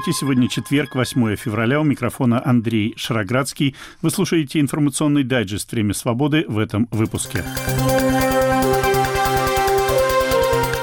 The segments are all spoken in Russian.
Здравствуйте, сегодня четверг, 8 февраля, у микрофона Андрей Шароградский. Вы слушаете информационный дайджест «Время свободы» в этом выпуске.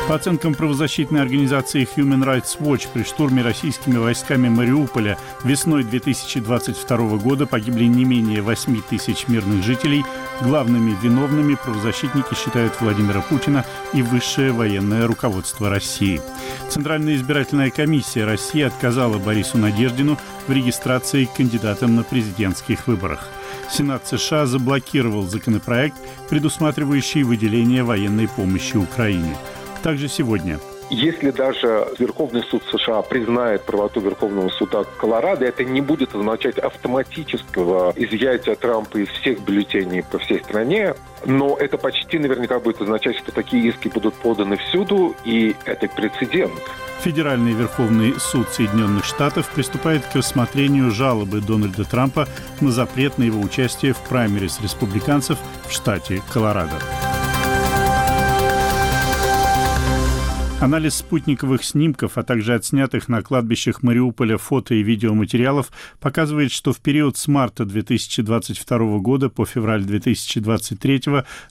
По оценкам правозащитной организации Human Rights Watch, при штурме российскими войсками Мариуполя весной 2022 года погибли не менее 8 тысяч мирных жителей. Главными виновными правозащитники считают Владимира Путина и высшее военное руководство России. Центральная избирательная комиссия России отказала Борису Надеждину в регистрации кандидатом на президентских выборах. Сенат США заблокировал законопроект, предусматривающий выделение военной помощи Украине – также сегодня. Если даже Верховный суд США признает правоту Верховного суда Колорадо, это не будет означать автоматического изъятия Трампа из всех бюллетеней по всей стране, но это почти наверняка будет означать, что такие иски будут поданы всюду, и это прецедент. Федеральный Верховный суд Соединенных Штатов приступает к рассмотрению жалобы Дональда Трампа на запрет на его участие в праймерис республиканцев в штате Колорадо. Анализ спутниковых снимков, а также отснятых на кладбищах Мариуполя фото и видеоматериалов показывает, что в период с марта 2022 года по февраль 2023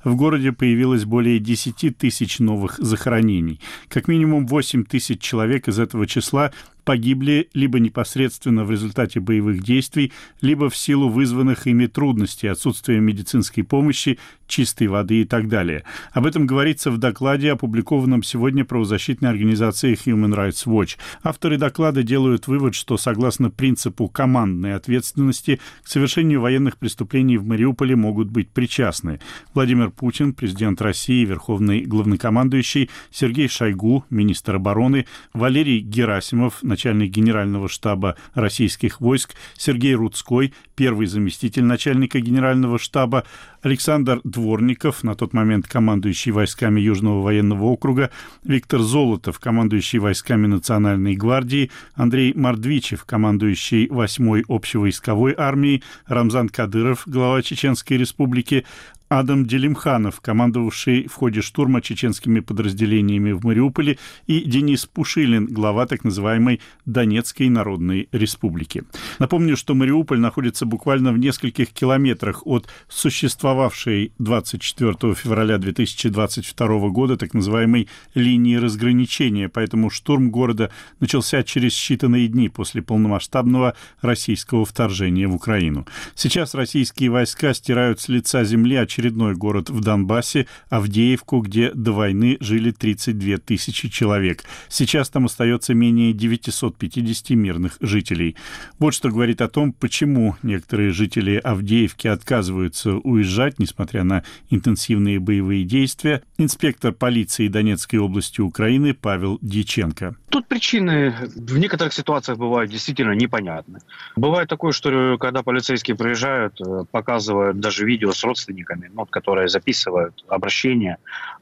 в городе появилось более 10 тысяч новых захоронений. Как минимум 8 тысяч человек из этого числа погибли либо непосредственно в результате боевых действий, либо в силу вызванных ими трудностей, отсутствия медицинской помощи, чистой воды и так далее. Об этом говорится в докладе, опубликованном сегодня правозащитной организацией Human Rights Watch. Авторы доклада делают вывод, что согласно принципу командной ответственности к совершению военных преступлений в Мариуполе могут быть причастны Владимир Путин, президент России, верховный главнокомандующий, Сергей Шойгу, министр обороны, Валерий Герасимов, генерального штаба российских войск, Сергей Рудской, первый заместитель начальника генерального штаба, Александр Дворников, на тот момент командующий войсками Южного военного округа, Виктор Золотов, командующий войсками Национальной гвардии, Андрей Мордвичев, командующий 8-й общевойсковой армией, Рамзан Кадыров, глава Чеченской республики, Адам Делимханов, командовавший в ходе штурма чеченскими подразделениями в Мариуполе, и Денис Пушилин, глава так называемой Донецкой Народной Республики. Напомню, что Мариуполь находится буквально в нескольких километрах от существовавшей 24 февраля 2022 года так называемой линии разграничения, поэтому штурм города начался через считанные дни после полномасштабного российского вторжения в Украину. Сейчас российские войска стирают с лица земли очередной город в Донбассе, Авдеевку, где до войны жили 32 тысячи человек. Сейчас там остается менее 950 мирных жителей. Вот что говорит о том, почему некоторые жители Авдеевки отказываются уезжать, несмотря на интенсивные боевые действия, инспектор полиции Донецкой области Украины Павел Дьяченко. Тут причины в некоторых ситуациях бывают действительно непонятны. Бывает такое, что когда полицейские приезжают, э, показывают даже видео с родственниками, ну, которые записывают обращения,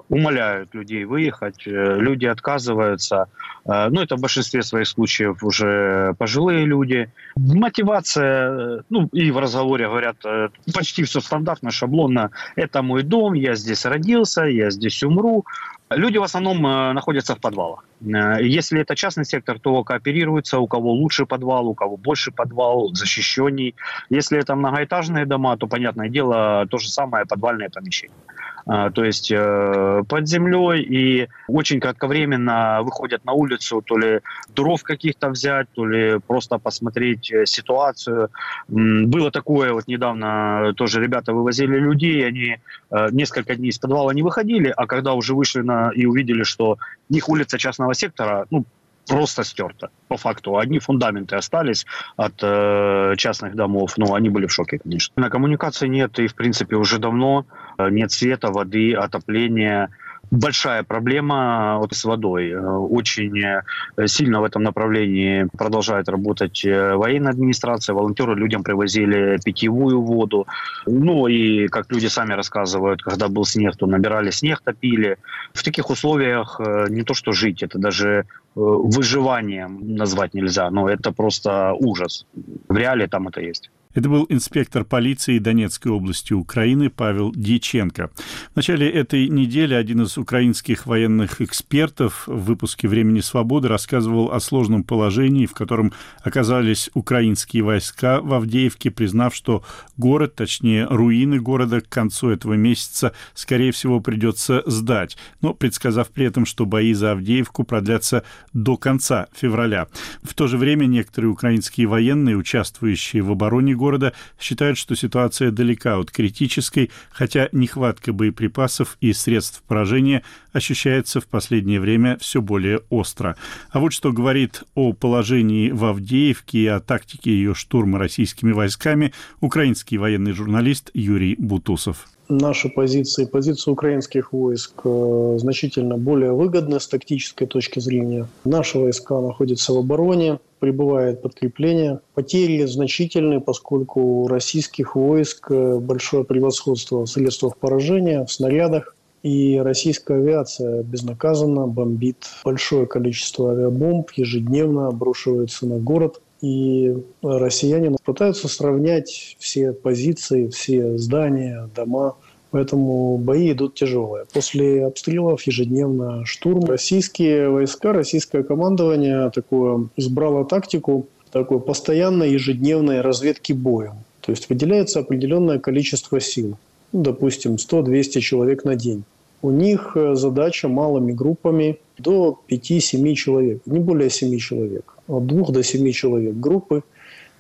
умоляют людей выехать, э, люди отказываются. Э, ну, это в большинстве своих случаев уже пожилые люди. Мотивация, э, ну, и в разговоре говорят, почти все стандартно, шаблонно. Это мой дом, я здесь родился, я здесь умру. Люди в основном находятся в подвалах. Если это частный сектор, то кооперируются, у кого лучший подвал, у кого больше подвал, защищенней. Если это многоэтажные дома, то, понятное дело, то же самое подвальное помещение. А, то есть э, под землей и очень кратковременно выходят на улицу, то ли дров каких-то взять, то ли просто посмотреть э, ситуацию. Было такое, вот недавно тоже ребята вывозили людей, они э, несколько дней из подвала не выходили, а когда уже вышли на и увидели, что их улица частного сектора, ну, просто стерто, по факту. Одни фундаменты остались от э, частных домов, но они были в шоке, конечно. На коммуникации нет, и, в принципе, уже давно э, нет света, воды, отопления, большая проблема вот с водой. Э, очень э, сильно в этом направлении продолжает работать э, военная администрация. Волонтеры людям привозили питьевую воду. Ну и, как люди сами рассказывают, когда был снег, то набирали снег, топили. В таких условиях не то что жить, это даже выживанием назвать нельзя, но это просто ужас. В реале там это есть. Это был инспектор полиции Донецкой области Украины Павел Дьяченко. В начале этой недели один из украинских военных экспертов в выпуске «Времени свободы» рассказывал о сложном положении, в котором оказались украинские войска в Авдеевке, признав, что город, точнее руины города к концу этого месяца, скорее всего, придется сдать, но предсказав при этом, что бои за Авдеевку продлятся до конца февраля. В то же время некоторые украинские военные, участвующие в обороне города, считают, что ситуация далека от критической, хотя нехватка боеприпасов и средств поражения ощущается в последнее время все более остро. А вот что говорит о положении в Авдеевке и о тактике ее штурма российскими войсками украинский военный журналист Юрий Бутусов наши позиции, позиции украинских войск э, значительно более выгодны с тактической точки зрения. Наши войска находятся в обороне, прибывает подкрепление. Потери значительны, поскольку у российских войск э, большое превосходство в средствах поражения, в снарядах. И российская авиация безнаказанно бомбит большое количество авиабомб, ежедневно обрушивается на город. И россияне пытаются сравнять все позиции, все здания, дома. Поэтому бои идут тяжелые. После обстрелов ежедневно штурм. Российские войска, российское командование такое избрало тактику такой постоянной ежедневной разведки боем. То есть выделяется определенное количество сил. Ну, допустим, 100-200 человек на день. У них э, задача малыми группами до 5-7 человек, не более 7 человек от двух до семи человек группы.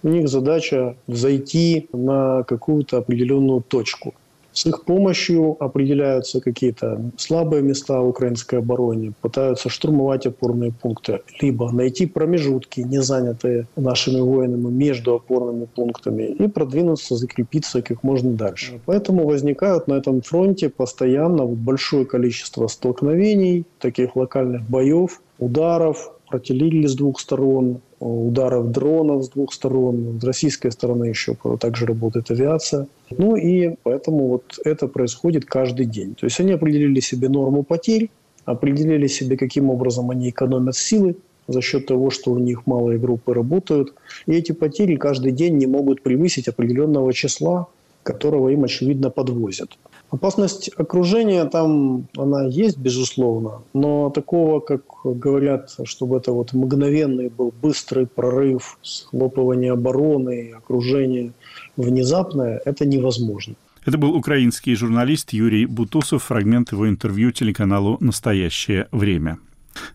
У них задача зайти на какую-то определенную точку. С их помощью определяются какие-то слабые места украинской обороне, пытаются штурмовать опорные пункты, либо найти промежутки, не занятые нашими воинами между опорными пунктами, и продвинуться, закрепиться как можно дальше. Поэтому возникают на этом фронте постоянно большое количество столкновений, таких локальных боев, ударов, артиллерии с двух сторон, ударов дронов с двух сторон. С российской стороны еще также работает авиация. Ну и поэтому вот это происходит каждый день. То есть они определили себе норму потерь, определили себе, каким образом они экономят силы за счет того, что у них малые группы работают. И эти потери каждый день не могут превысить определенного числа, которого им, очевидно, подвозят. Опасность окружения там, она есть, безусловно, но такого, как говорят, чтобы это вот мгновенный был быстрый прорыв, схлопывание обороны, окружение внезапное, это невозможно. Это был украинский журналист Юрий Бутусов, фрагмент его интервью телеканалу «Настоящее время».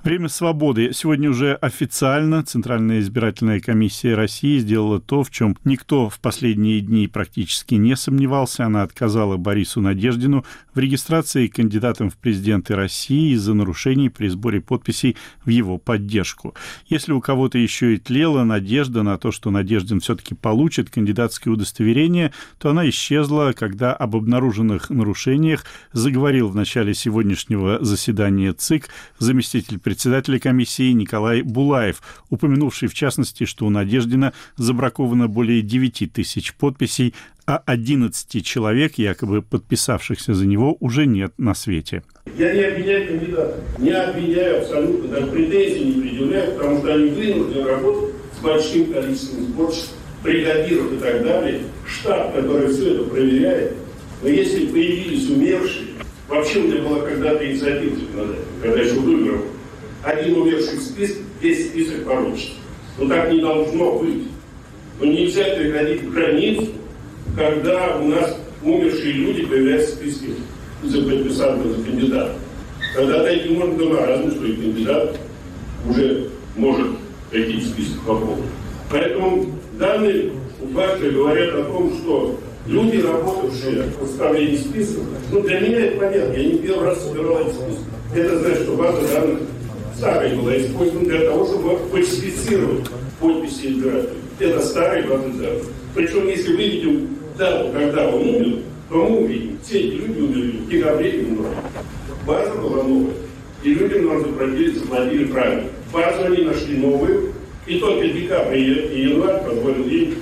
Время свободы. Сегодня уже официально Центральная избирательная комиссия России сделала то, в чем никто в последние дни практически не сомневался. Она отказала Борису Надеждину в регистрации кандидатом в президенты России из-за нарушений при сборе подписей в его поддержку. Если у кого-то еще и тлела надежда на то, что Надеждин все-таки получит кандидатское удостоверение, то она исчезла, когда об обнаруженных нарушениях заговорил в начале сегодняшнего заседания ЦИК заместитель председателя комиссии Николай Булаев, упомянувший в частности, что у Надеждина забраковано более 9 тысяч подписей, а 11 человек, якобы подписавшихся за него, уже нет на свете. Я не обвиняю кандидата, не обвиняю абсолютно, даже претензий не предъявляю, потому что они вынуждены работать с большим количеством сборщиков, бригадиров и так далее, штаб, который все это проверяет. Но если появились умершие, вообще у меня была когда-то инициатива когда еще выборов, один умерший в списке, весь список порочится. Но так не должно быть. Но нельзя переходить границу когда у нас умершие люди появляются в списке за подписанного за кандидата. Когда дойти можно до маразма, что и кандидат уже может прийти в список пополнить. Поэтому данные важные говорят о том, что люди, работавшие в составлении списка, ну для меня это понятно, я не первый раз собирал эти списки. Это значит, что база данных старая была использована для того, чтобы фальсифицировать подписи избирателей. Это старые базы данных. Причем, если вы видим дату, когда он умер, то мы увидим, все эти люди умерли в декабре и База была новая. И людям нам заплатили, заплатили правильно. Базу они нашли новую, и только декабрь и январь позволил им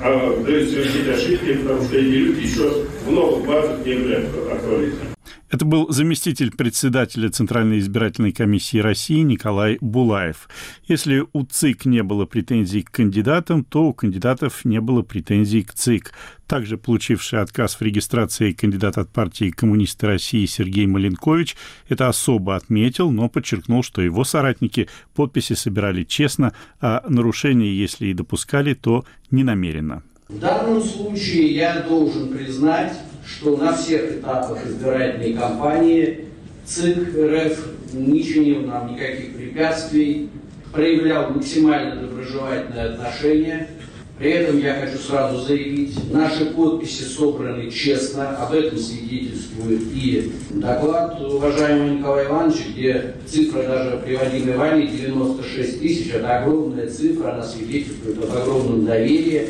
а, совершить ошибки, потому что эти люди еще в новых базах не являются актуализацией. Это был заместитель председателя Центральной избирательной комиссии России Николай Булаев. Если у ЦИК не было претензий к кандидатам, то у кандидатов не было претензий к ЦИК. Также получивший отказ в регистрации кандидат от партии «Коммунисты России» Сергей Маленкович это особо отметил, но подчеркнул, что его соратники подписи собирали честно, а нарушения, если и допускали, то не намеренно. В данном случае я должен признать, что на всех этапах избирательной кампании ЦИК РФ не чинил нам никаких препятствий, проявлял максимально доброжелательное отношение. При этом я хочу сразу заявить, наши подписи собраны честно, об этом свидетельствует и доклад уважаемого Николая Ивановича, где цифра даже приводимая вами 96 тысяч, это огромная цифра, она свидетельствует об огромном доверии.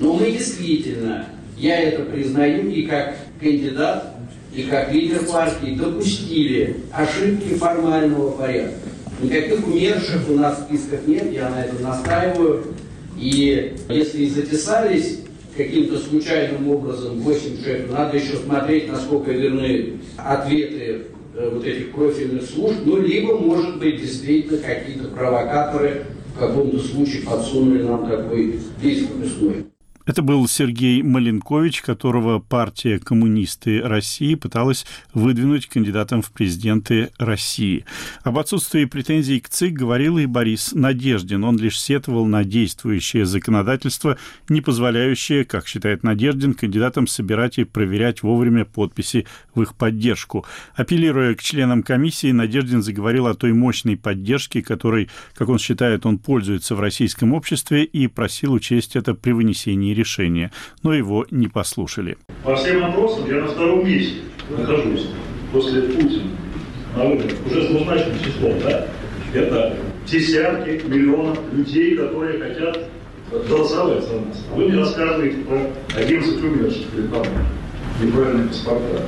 Но мы действительно я это признаю и как кандидат, и как лидер партии допустили ошибки формального порядка. Никаких умерших у нас в списках нет, я на этом настаиваю. И если и записались каким-то случайным образом 8 человек, надо еще смотреть, насколько верны ответы э, вот этих профильных служб, ну, либо, может быть, действительно какие-то провокаторы в каком-то случае подсунули нам такой диск мясной. Это был Сергей Маленкович, которого партия «Коммунисты России» пыталась выдвинуть кандидатом в президенты России. Об отсутствии претензий к ЦИК говорил и Борис Надеждин. Он лишь сетовал на действующее законодательство, не позволяющее, как считает Надеждин, кандидатам собирать и проверять вовремя подписи в их поддержку. Апеллируя к членам комиссии, Надеждин заговорил о той мощной поддержке, которой, как он считает, он пользуется в российском обществе и просил учесть это при вынесении решения, но его не послушали. По всем вопросам я на втором месте нахожусь после Путина на выборах уже с двузначным числом, да? Это десятки миллионов людей, которые хотят голосовать за нас. Вы мне рассказываете про 11 умерших перед вами. Неправильные паспорта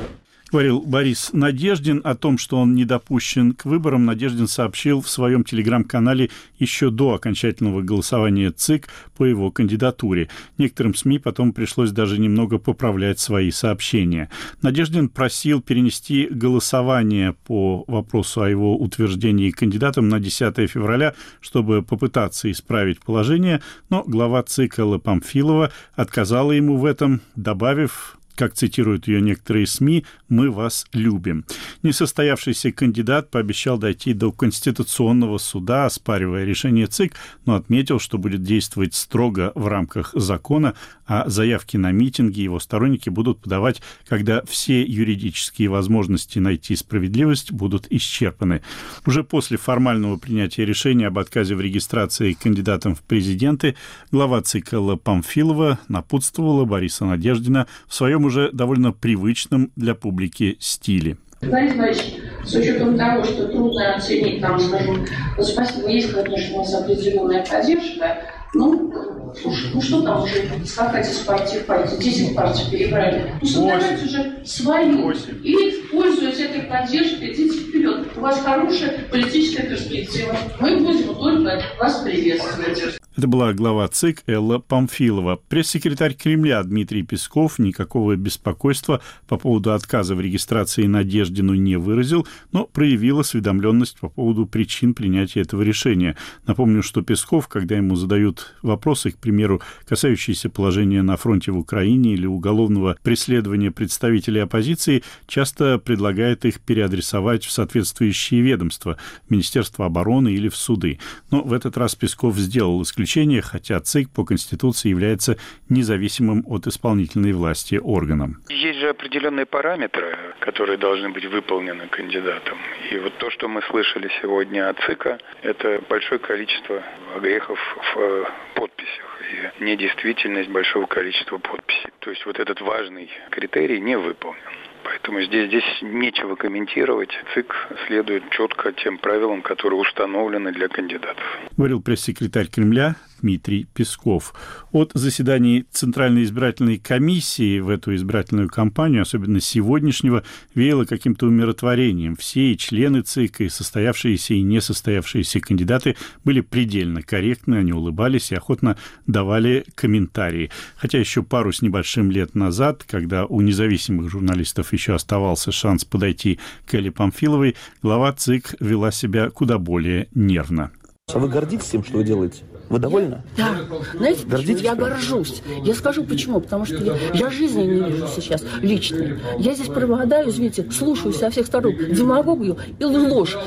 говорил Борис Надеждин о том, что он не допущен к выборам. Надеждин сообщил в своем телеграм-канале еще до окончательного голосования ЦИК по его кандидатуре. Некоторым СМИ потом пришлось даже немного поправлять свои сообщения. Надеждин просил перенести голосование по вопросу о его утверждении кандидатом на 10 февраля, чтобы попытаться исправить положение, но глава ЦИК Элла Памфилова отказала ему в этом, добавив как цитируют ее некоторые СМИ, «мы вас любим». Несостоявшийся кандидат пообещал дойти до Конституционного суда, оспаривая решение ЦИК, но отметил, что будет действовать строго в рамках закона, а заявки на митинги его сторонники будут подавать, когда все юридические возможности найти справедливость будут исчерпаны. Уже после формального принятия решения об отказе в регистрации кандидатом в президенты глава ЦИК Элла Памфилова напутствовала Бориса Надеждина в своем уже довольно привычном для публики стиле. Борис Борисович, с учетом того, что трудно оценить, там, скажем, ну, спасибо, есть, конечно, у нас определенная поддержка, ну, слушай, ну что там уже скакать из партии в партию, 10 партий перебрали. Ну, собирайте уже свою. 8. И, пользуясь этой поддержкой, идите вперед. У вас хорошая политическая перспектива. Мы будем только вас приветствовать. Это была глава ЦИК Элла Памфилова. Пресс-секретарь Кремля Дмитрий Песков никакого беспокойства по поводу отказа в регистрации Надеждину не выразил, но проявил осведомленность по поводу причин принятия этого решения. Напомню, что Песков, когда ему задают вопросы, к примеру, касающиеся положения на фронте в Украине или уголовного преследования представителей оппозиции, часто предлагает их переадресовать в соответствующие ведомства, Министерство обороны или в суды. Но в этот раз Песков сделал исключение хотя ЦИК по Конституции является независимым от исполнительной власти органом. Есть же определенные параметры, которые должны быть выполнены кандидатом. И вот то, что мы слышали сегодня от ЦИКа, это большое количество огрехов в подписях и недействительность большого количества подписей. То есть вот этот важный критерий не выполнен. Поэтому здесь, здесь нечего комментировать. ЦИК следует четко тем правилам, которые установлены для кандидатов. Говорил пресс-секретарь Кремля Дмитрий Песков. От заседаний Центральной избирательной комиссии в эту избирательную кампанию, особенно сегодняшнего, веяло каким-то умиротворением. Все и члены ЦИК, и состоявшиеся, и несостоявшиеся кандидаты были предельно корректны, они улыбались и охотно давали комментарии. Хотя еще пару с небольшим лет назад, когда у независимых журналистов еще оставался шанс подойти к Элли Памфиловой, глава ЦИК вела себя куда более нервно. А вы гордитесь тем, что вы делаете? Вы довольны? Да. Знаете, Гордитесь? Я горжусь. Я скажу почему. Потому что я, я жизни не вижу сейчас лично. Я здесь преобладаю, извините, слушаю со всех сторон демагогию и ложь.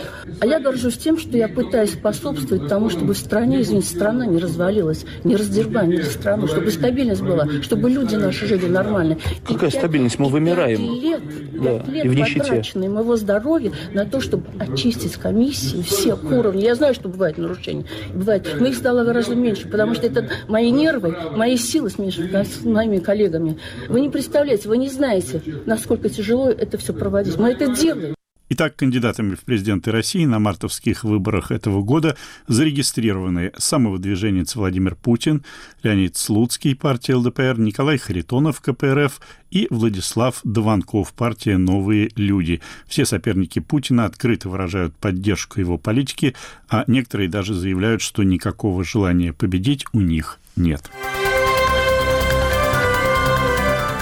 А я горжусь тем, что я пытаюсь способствовать тому, чтобы в стране, извините, страна не развалилась, не раздербанили страну, чтобы стабильность была, чтобы люди наши жили нормально. Какая и стабильность? Мы вымираем. Пять лет, да. пять лет и в нищете. моего здоровья на то, чтобы очистить комиссии всех уровней. Я знаю, что бывают нарушения. Бывает. Мы их стало гораздо меньше, потому что это мои нервы, мои силы смешаны с моими коллегами. Вы не представляете, вы не знаете, насколько тяжело это все проводить. Мы это делаем. Итак, кандидатами в президенты России на мартовских выборах этого года зарегистрированы самовыдвиженец Владимир Путин, Леонид Слуцкий, партия ЛДПР, Николай Харитонов, КПРФ и Владислав Дованков, партия «Новые люди». Все соперники Путина открыто выражают поддержку его политики, а некоторые даже заявляют, что никакого желания победить у них нет.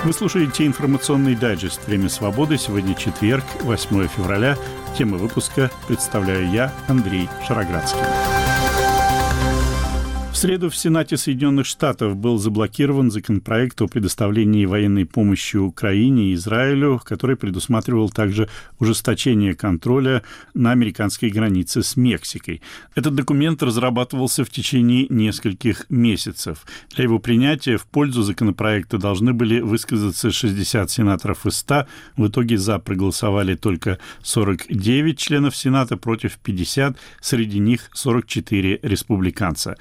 Вы слушаете информационный дайджест «Время свободы». Сегодня четверг, 8 февраля. Тема выпуска представляю я, Андрей Шароградский среду в Сенате Соединенных Штатов был заблокирован законопроект о предоставлении военной помощи Украине и Израилю, который предусматривал также ужесточение контроля на американской границе с Мексикой. Этот документ разрабатывался в течение нескольких месяцев. Для его принятия в пользу законопроекта должны были высказаться 60 сенаторов из 100. В итоге за проголосовали только 49 членов Сената против 50, среди них 44 республиканца.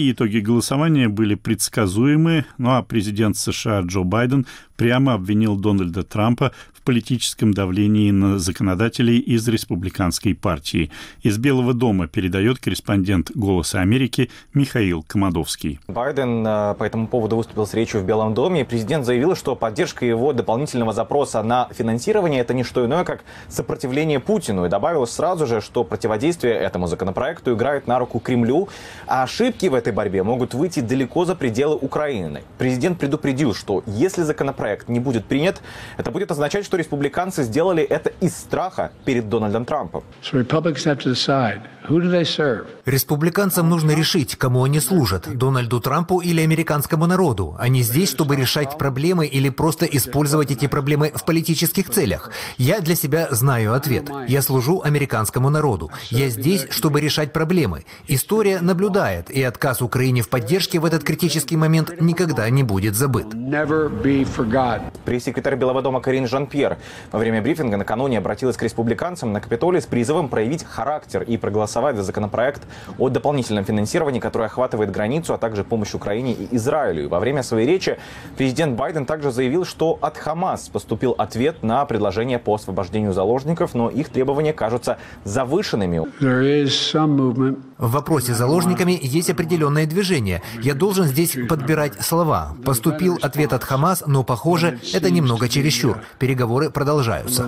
Итоги голосования были предсказуемы, ну а президент США Джо Байден прямо обвинил Дональда Трампа политическом давлении на законодателей из республиканской партии. Из Белого дома передает корреспондент «Голоса Америки» Михаил Комадовский. Байден э, по этому поводу выступил с речью в Белом доме. Президент заявил, что поддержка его дополнительного запроса на финансирование – это не что иное, как сопротивление Путину. И добавил сразу же, что противодействие этому законопроекту играет на руку Кремлю, а ошибки в этой борьбе могут выйти далеко за пределы Украины. Президент предупредил, что если законопроект не будет принят, это будет означать, что республиканцы сделали это из страха перед Дональдом Трампом. Республиканцам нужно решить, кому они служат, Дональду Трампу или американскому народу. Они здесь, чтобы решать проблемы или просто использовать эти проблемы в политических целях. Я для себя знаю ответ. Я служу американскому народу. Я здесь, чтобы решать проблемы. История наблюдает, и отказ Украине в поддержке в этот критический момент никогда не будет забыт. Пресс-секретарь Белого дома Карин Жан-Пьер Пьер во время брифинга накануне обратилась к республиканцам на Капитолии с призывом проявить характер и проголосовать за законопроект о дополнительном финансировании, который охватывает границу, а также помощь Украине и Израилю. И во время своей речи президент Байден также заявил, что от Хамас поступил ответ на предложение по освобождению заложников, но их требования кажутся завышенными. В вопросе с заложниками есть определенное движение. Я должен здесь подбирать слова. Поступил ответ от Хамас, но, похоже, это немного чересчур. Переговоры переговоры продолжаются.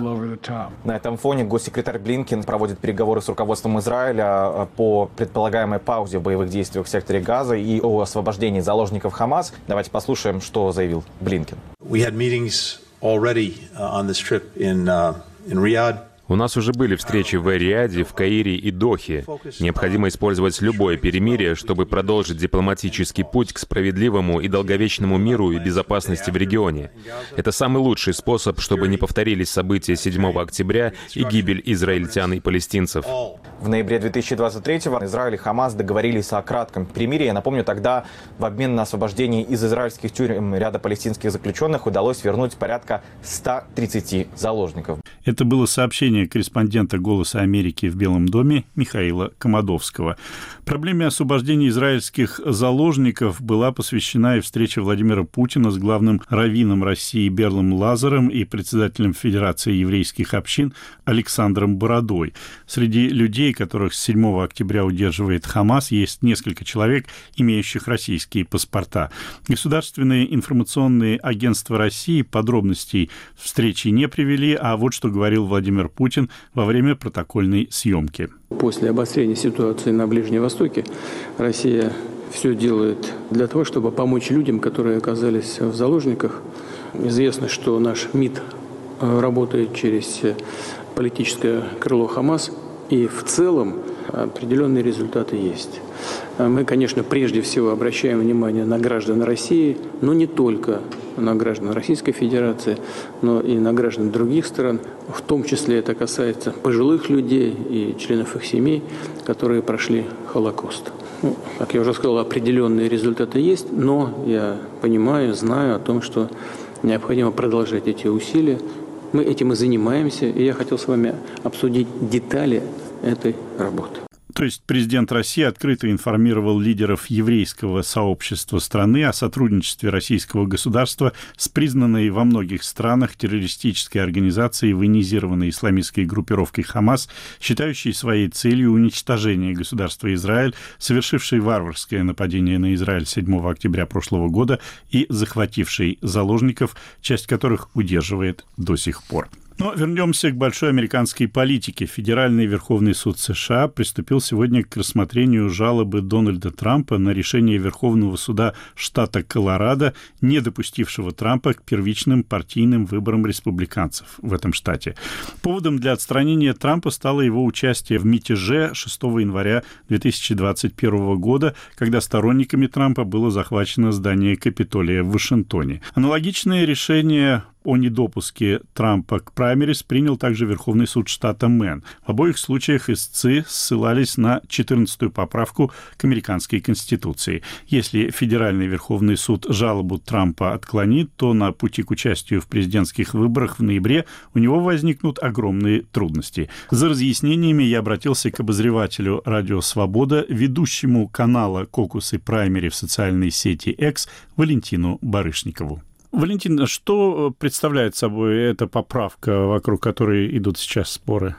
На этом фоне госсекретарь Блинкин проводит переговоры с руководством Израиля а, по предполагаемой паузе в боевых действиях в секторе Газа и о освобождении заложников Хамас. Давайте послушаем, что заявил Блинкин. We had meetings already uh, on this trip in, uh, in Riyadh. У нас уже были встречи в Эриаде, в Каире и Дохе. Необходимо использовать любое перемирие, чтобы продолжить дипломатический путь к справедливому и долговечному миру и безопасности в регионе. Это самый лучший способ, чтобы не повторились события 7 октября и гибель израильтян и палестинцев. В ноябре 2023-го Израиль и Хамас договорились о кратком перемирии. Я напомню, тогда в обмен на освобождение из израильских тюрем ряда палестинских заключенных удалось вернуть порядка 130 заложников. Это было сообщение мнение корреспондента «Голоса Америки» в Белом доме Михаила Комадовского. Проблеме освобождения израильских заложников была посвящена и встреча Владимира Путина с главным раввином России Берлом Лазаром и председателем Федерации еврейских общин Александром Бородой. Среди людей, которых с 7 октября удерживает Хамас, есть несколько человек, имеющих российские паспорта. Государственные информационные агентства России подробностей встречи не привели, а вот что говорил Владимир Путин во время протокольной съемки. После обострения ситуации на Ближнем Востоке Россия все делает для того, чтобы помочь людям, которые оказались в заложниках. Известно, что наш МИД э, работает через политическое крыло Хамас, и в целом определенные результаты есть. Мы, конечно, прежде всего обращаем внимание на граждан России, но не только на граждан Российской Федерации, но и на граждан других стран. В том числе это касается пожилых людей и членов их семей, которые прошли Холокост. Ну, как я уже сказал, определенные результаты есть, но я понимаю, знаю о том, что необходимо продолжать эти усилия. Мы этим и занимаемся, и я хотел с вами обсудить детали этой работы. То есть президент России открыто информировал лидеров еврейского сообщества страны о сотрудничестве российского государства с признанной во многих странах террористической организацией военизированной исламистской группировкой Хамас, считающей своей целью уничтожение государства Израиль, совершившей варварское нападение на Израиль 7 октября прошлого года и захватившей заложников, часть которых удерживает до сих пор. Но вернемся к большой американской политике. Федеральный Верховный суд США приступил сегодня к рассмотрению жалобы Дональда Трампа на решение Верховного суда штата Колорадо, не допустившего Трампа к первичным партийным выборам республиканцев в этом штате. Поводом для отстранения Трампа стало его участие в мятеже 6 января 2021 года, когда сторонниками Трампа было захвачено здание Капитолия в Вашингтоне. Аналогичное решение о недопуске Трампа к праймерис принял также Верховный суд штата Мэн. В обоих случаях истцы ссылались на 14-ю поправку к американской конституции. Если Федеральный Верховный суд жалобу Трампа отклонит, то на пути к участию в президентских выборах в ноябре у него возникнут огромные трудности. За разъяснениями я обратился к обозревателю «Радио Свобода», ведущему канала «Кокусы праймери» в социальной сети X Валентину Барышникову. Валентин, что представляет собой эта поправка, вокруг которой идут сейчас споры?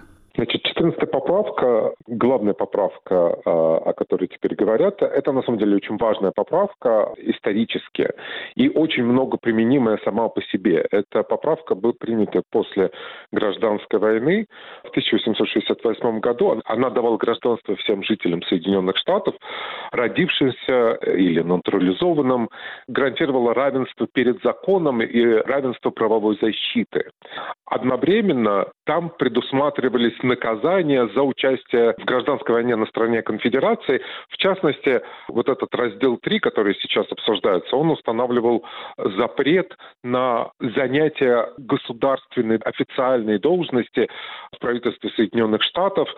Значит, 14 поправка, главная поправка, а, о которой теперь говорят, это на самом деле очень важная поправка исторически и очень много применимая сама по себе. Эта поправка была принята после гражданской войны в 1868 году. Она давала гражданство всем жителям Соединенных Штатов, родившимся или натурализованным, гарантировала равенство перед законом и равенство правовой защиты. Одновременно там предусматривались наказания за участие в гражданской войне на стороне конфедерации. В частности, вот этот раздел 3, который сейчас обсуждается, он устанавливал запрет на занятие государственной официальной должности в правительстве Соединенных Штатов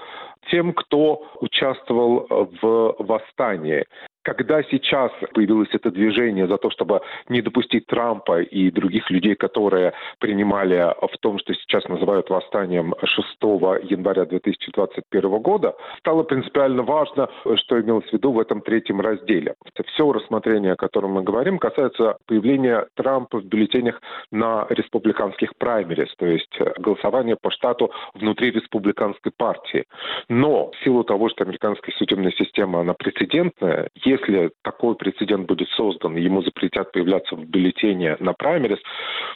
тем, кто участвовал в восстании. Когда сейчас появилось это движение за то, чтобы не допустить Трампа и других людей, которые принимали в том, что сейчас называют восстанием 6 января 2021 года, стало принципиально важно, что имелось в виду в этом третьем разделе. Все рассмотрение, о котором мы говорим, касается появления Трампа в бюллетенях на республиканских праймерис, то есть голосование по штату внутри республиканской партии. Но в силу того, что американская судебная система, она прецедентная, если такой прецедент будет создан, ему запретят появляться в бюллетене на праймерис,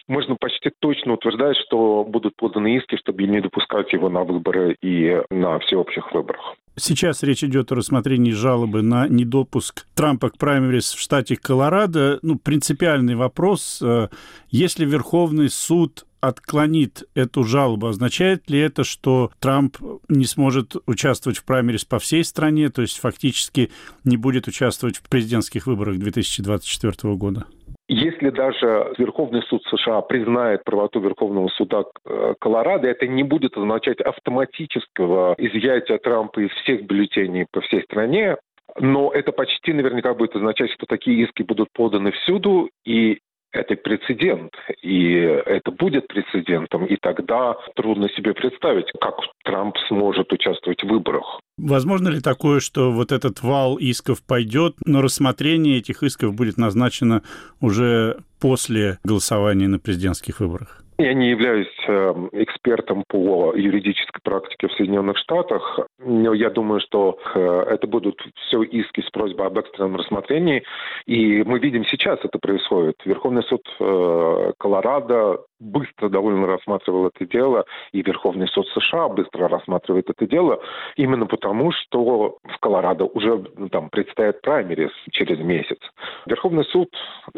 можно почти точно утверждать, что будут поданы иски, чтобы не допускать его на выборы и на всеобщих выборах. Сейчас речь идет о рассмотрении жалобы на недопуск Трампа к праймерис в штате Колорадо. Ну, принципиальный вопрос. Э, если Верховный суд отклонит эту жалобу, означает ли это, что Трамп не сможет участвовать в праймерис по всей стране, то есть фактически не будет участвовать в президентских выборах 2024 года? Если даже Верховный суд США признает правоту Верховного суда э, Колорадо, это не будет означать автоматического изъятия Трампа из всех бюллетеней по всей стране, но это почти наверняка будет означать, что такие иски будут поданы всюду, и это прецедент, и это будет прецедентом, и тогда трудно себе представить, как Трамп сможет участвовать в выборах. Возможно ли такое, что вот этот вал исков пойдет, но рассмотрение этих исков будет назначено уже после голосования на президентских выборах? Я не являюсь эм, экспертом по юридической практике в Соединенных Штатах, но я думаю, что э, это будут все иски с просьбой об экстренном рассмотрении. И мы видим сейчас это происходит. Верховный суд э, Колорадо быстро довольно рассматривал это дело, и Верховный суд США быстро рассматривает это дело, именно потому, что в Колорадо уже ну, там предстоят праймерис через месяц. Верховный суд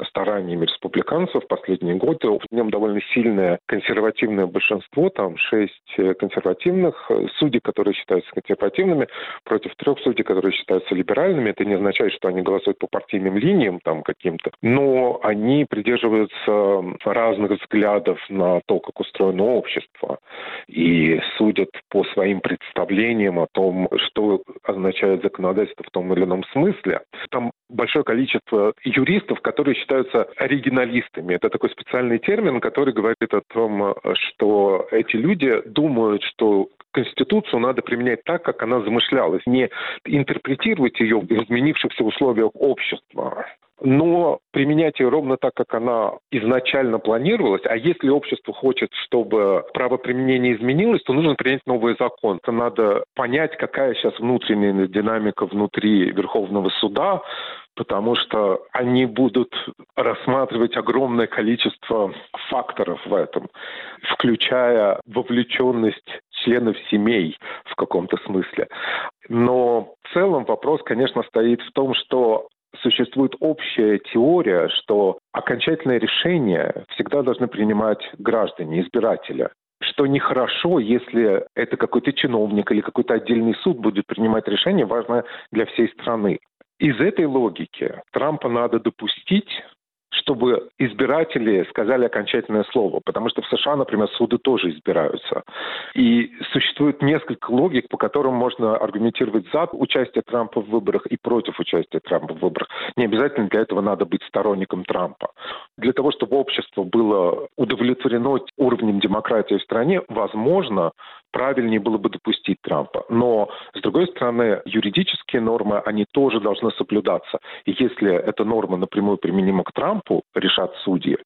стараниями республиканцев в последние годы, в нем довольно сильное консервативное большинство, там шесть консервативных судей, которые считаются консервативными, против трех судей, которые считаются либеральными. Это не означает, что они голосуют по партийным линиям там каким-то, но они придерживаются разных взглядов взглядов на то, как устроено общество, и судят по своим представлениям о том, что означает законодательство в том или ином смысле. Там большое количество юристов, которые считаются оригиналистами. Это такой специальный термин, который говорит о том, что эти люди думают, что Конституцию надо применять так, как она замышлялась, не интерпретировать ее в изменившихся условиях общества, но применять ее ровно так, как она изначально планировалась. А если общество хочет, чтобы правоприменение изменилось, то нужно принять новый закон. То надо понять, какая сейчас внутренняя динамика внутри Верховного суда, потому что они будут рассматривать огромное количество факторов в этом, включая вовлеченность членов семей в каком-то смысле. Но в целом вопрос, конечно, стоит в том, что существует общая теория, что окончательное решение всегда должны принимать граждане, избиратели что нехорошо, если это какой-то чиновник или какой-то отдельный суд будет принимать решение, важное для всей страны. Из этой логики Трампа надо допустить, чтобы избиратели сказали окончательное слово. Потому что в США, например, суды тоже избираются. И существует несколько логик, по которым можно аргументировать за участие Трампа в выборах и против участия Трампа в выборах. Не обязательно для этого надо быть сторонником Трампа. Для того, чтобы общество было удовлетворено уровнем демократии в стране, возможно, правильнее было бы допустить Трампа. Но, с другой стороны, юридические нормы, они тоже должны соблюдаться. И если эта норма напрямую применима к Трампу, решат судьи,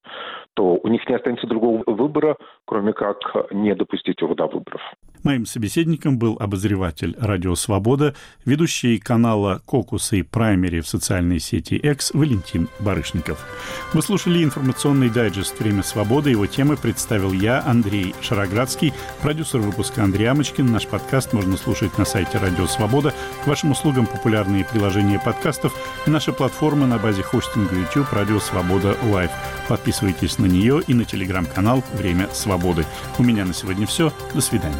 то у них не останется другого выбора, кроме как не допустить его до выборов. Моим собеседником был обозреватель «Радио Свобода», ведущий канала «Кокусы и праймери» в социальной сети X Валентин Барышников. Вы слушали информационный дайджест «Время свободы». Его темы представил я, Андрей Шароградский, продюсер выпуска Андрей Амочкин. Наш подкаст можно слушать на сайте «Радио Свобода». К вашим услугам популярные приложения подкастов и наша платформа на базе хостинга YouTube «Радио Свобода Лайв». Подписывайтесь на нее и на телеграм-канал «Время свободы». У меня на сегодня все. До свидания.